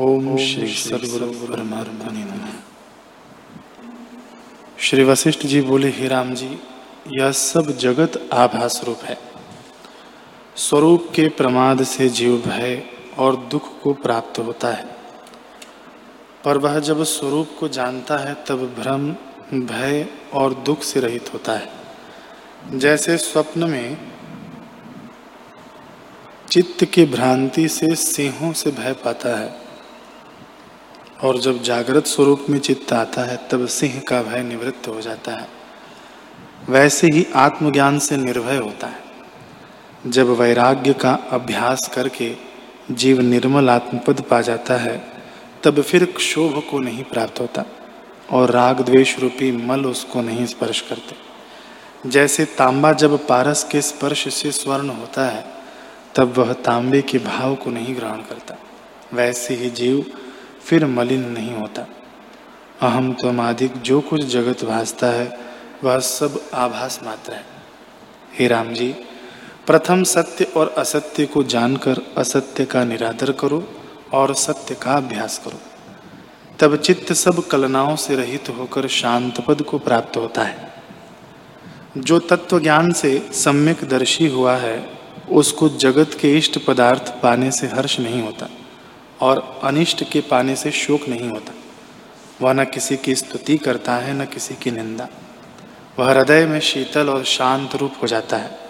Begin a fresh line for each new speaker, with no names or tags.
ओम श्री सदगुरु परमात्मा श्री वशिष्ठ जी बोले हे राम जी यह सब जगत आभास रूप है। स्वरूप के प्रमाद से जीव भय और दुख को प्राप्त होता है। पर वह जब स्वरूप को जानता है तब भ्रम भय और दुख से रहित होता है। जैसे स्वप्न में चित्त की भ्रांति से सिंहों से भय पाता है और जब जागृत स्वरूप में चित्त आता है, तब सिंह का भय निवृत्त हो जाता है। वैसे ही आत्मज्ञान से निर्भय होता है। जब वैराग्य का अभ्यास करके जीव निर्मल आत्मपद पा जाता है, तब फिर क्षोभ को नहीं प्राप्त होता और राग द्वेष रूपी मल उसको नहीं स्पर्श करते। जैसे तांबा जब पारस के स्पर्श से स्वर्ण होता है, तब वह तांबे के भाव को नहीं ग्रहण करता। वैसे ही जीव फिर मलिन नहीं होता। अहम तम आदिक जो कुछ जगत भासता है, वह सब आभास मात्र है। हे राम जी, प्रथम सत्य और असत्य को जानकर असत्य का निरादर करो और सत्य का अभ्यास करो। तब चित्त सब कलनाओं से रहित होकर शांत पद को प्राप्त होता है। जो तत्व ज्ञान से सम्यक दर्शी हुआ है, उसको जगत के इष्ट पदार्थ पाने से हर्ष नहीं होता। और अनिष्ट के पाने से शोक नहीं होता। वह न किसी की स्तुति करता है, न किसी की निंदा। वह हृदय में शीतल और शांत रूप हो जाता है।